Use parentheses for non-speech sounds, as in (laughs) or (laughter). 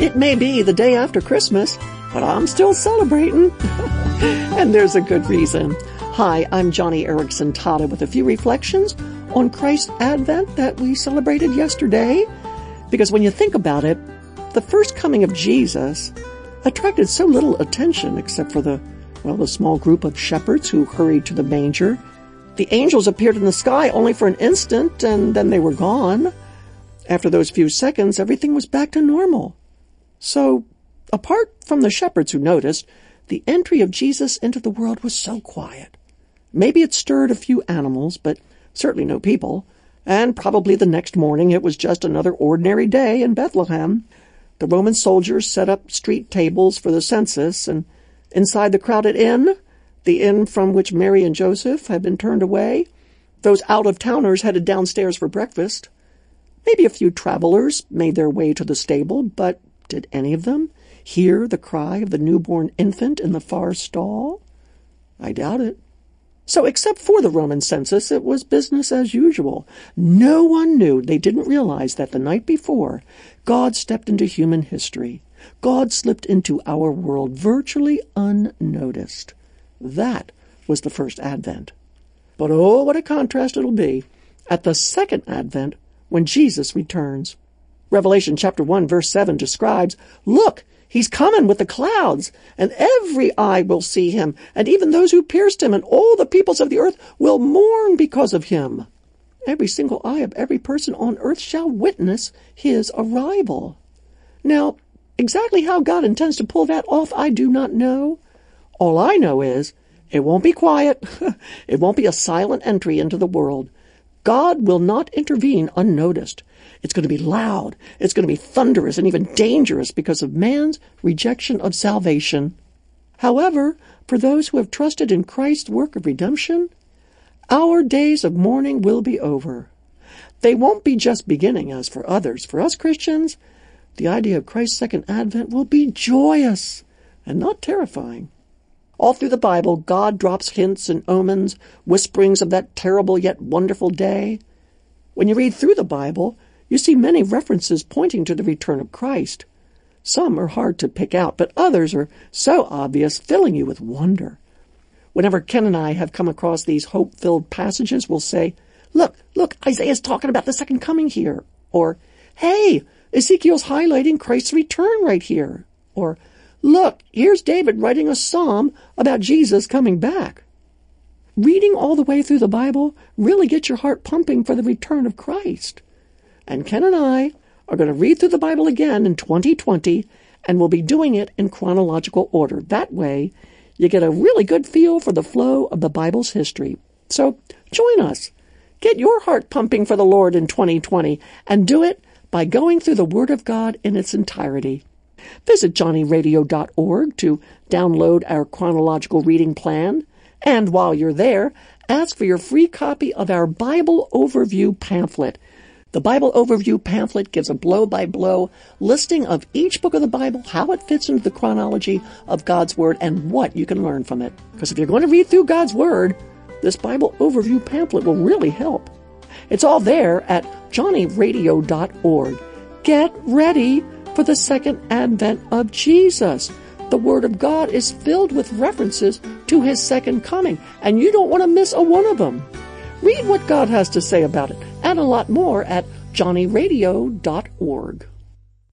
It may be the day after Christmas, but I'm still celebrating. (laughs) and there's a good reason. Hi, I'm Joni Eareckson Tada with a few reflections on Christ's Advent that we celebrated yesterday. Because when you think about it, the first coming of Jesus attracted so little attention except for the, well, the small group of shepherds who hurried to the manger. The angels appeared in the sky only for an instant and then they were gone. After those few seconds, everything was back to normal. So, apart from the shepherds who noticed, the entry of Jesus into the world was so quiet. Maybe it stirred a few animals, but certainly no people. And probably the next morning it was just another ordinary day in Bethlehem. The Roman soldiers set up street tables for the census, and inside the crowded inn, the inn from which Mary and Joseph had been turned away, those out-of-towners headed downstairs for breakfast. Maybe a few travelers made their way to the stable, but did any of them hear the cry of the newborn infant in the far stall? I doubt it. So except for the Roman census, it was business as usual. No one knew, they didn't realize that the night before, God stepped into human history. God slipped into our world virtually unnoticed. That was the first advent. But oh, what a contrast it'll be at the second advent when Jesus returns. Revelation chapter 1 verse 7 describes, Look, he's coming with the clouds, and every eye will see him, and even those who pierced him, and all the peoples of the earth will mourn because of him. Every single eye of every person on earth shall witness his arrival. Now, exactly how God intends to pull that off, I do not know. All I know is, it won't be quiet. (laughs) it won't be a silent entry into the world. God will not intervene unnoticed. It's going to be loud. It's going to be thunderous and even dangerous because of man's rejection of salvation. However, for those who have trusted in Christ's work of redemption, our days of mourning will be over. They won't be just beginning as for others. For us Christians, the idea of Christ's second advent will be joyous and not terrifying. All through the Bible, God drops hints and omens, whisperings of that terrible yet wonderful day. When you read through the Bible, you see many references pointing to the return of Christ. Some are hard to pick out, but others are so obvious, filling you with wonder. Whenever Ken and I have come across these hope-filled passages, we'll say, look, look, Isaiah's talking about the second coming here. Or, hey, Ezekiel's highlighting Christ's return right here. Or, Look, here's David writing a psalm about Jesus coming back. Reading all the way through the Bible really gets your heart pumping for the return of Christ. And Ken and I are going to read through the Bible again in 2020 and we'll be doing it in chronological order. That way, you get a really good feel for the flow of the Bible's history. So join us. Get your heart pumping for the Lord in 2020 and do it by going through the Word of God in its entirety. Visit johnnyradio.org to download our chronological reading plan. And while you're there, ask for your free copy of our Bible Overview pamphlet. The Bible Overview pamphlet gives a blow-by-blow listing of each book of the Bible, how it fits into the chronology of God's Word, and what you can learn from it. Because if you're going to read through God's Word, this Bible Overview pamphlet will really help. It's all there at johnnyradio.org. Get ready for the second advent of Jesus. The Word of God is filled with references to His second coming, and you don't want to miss a one of them. Read what God has to say about it, and a lot more at johnnyradio.org.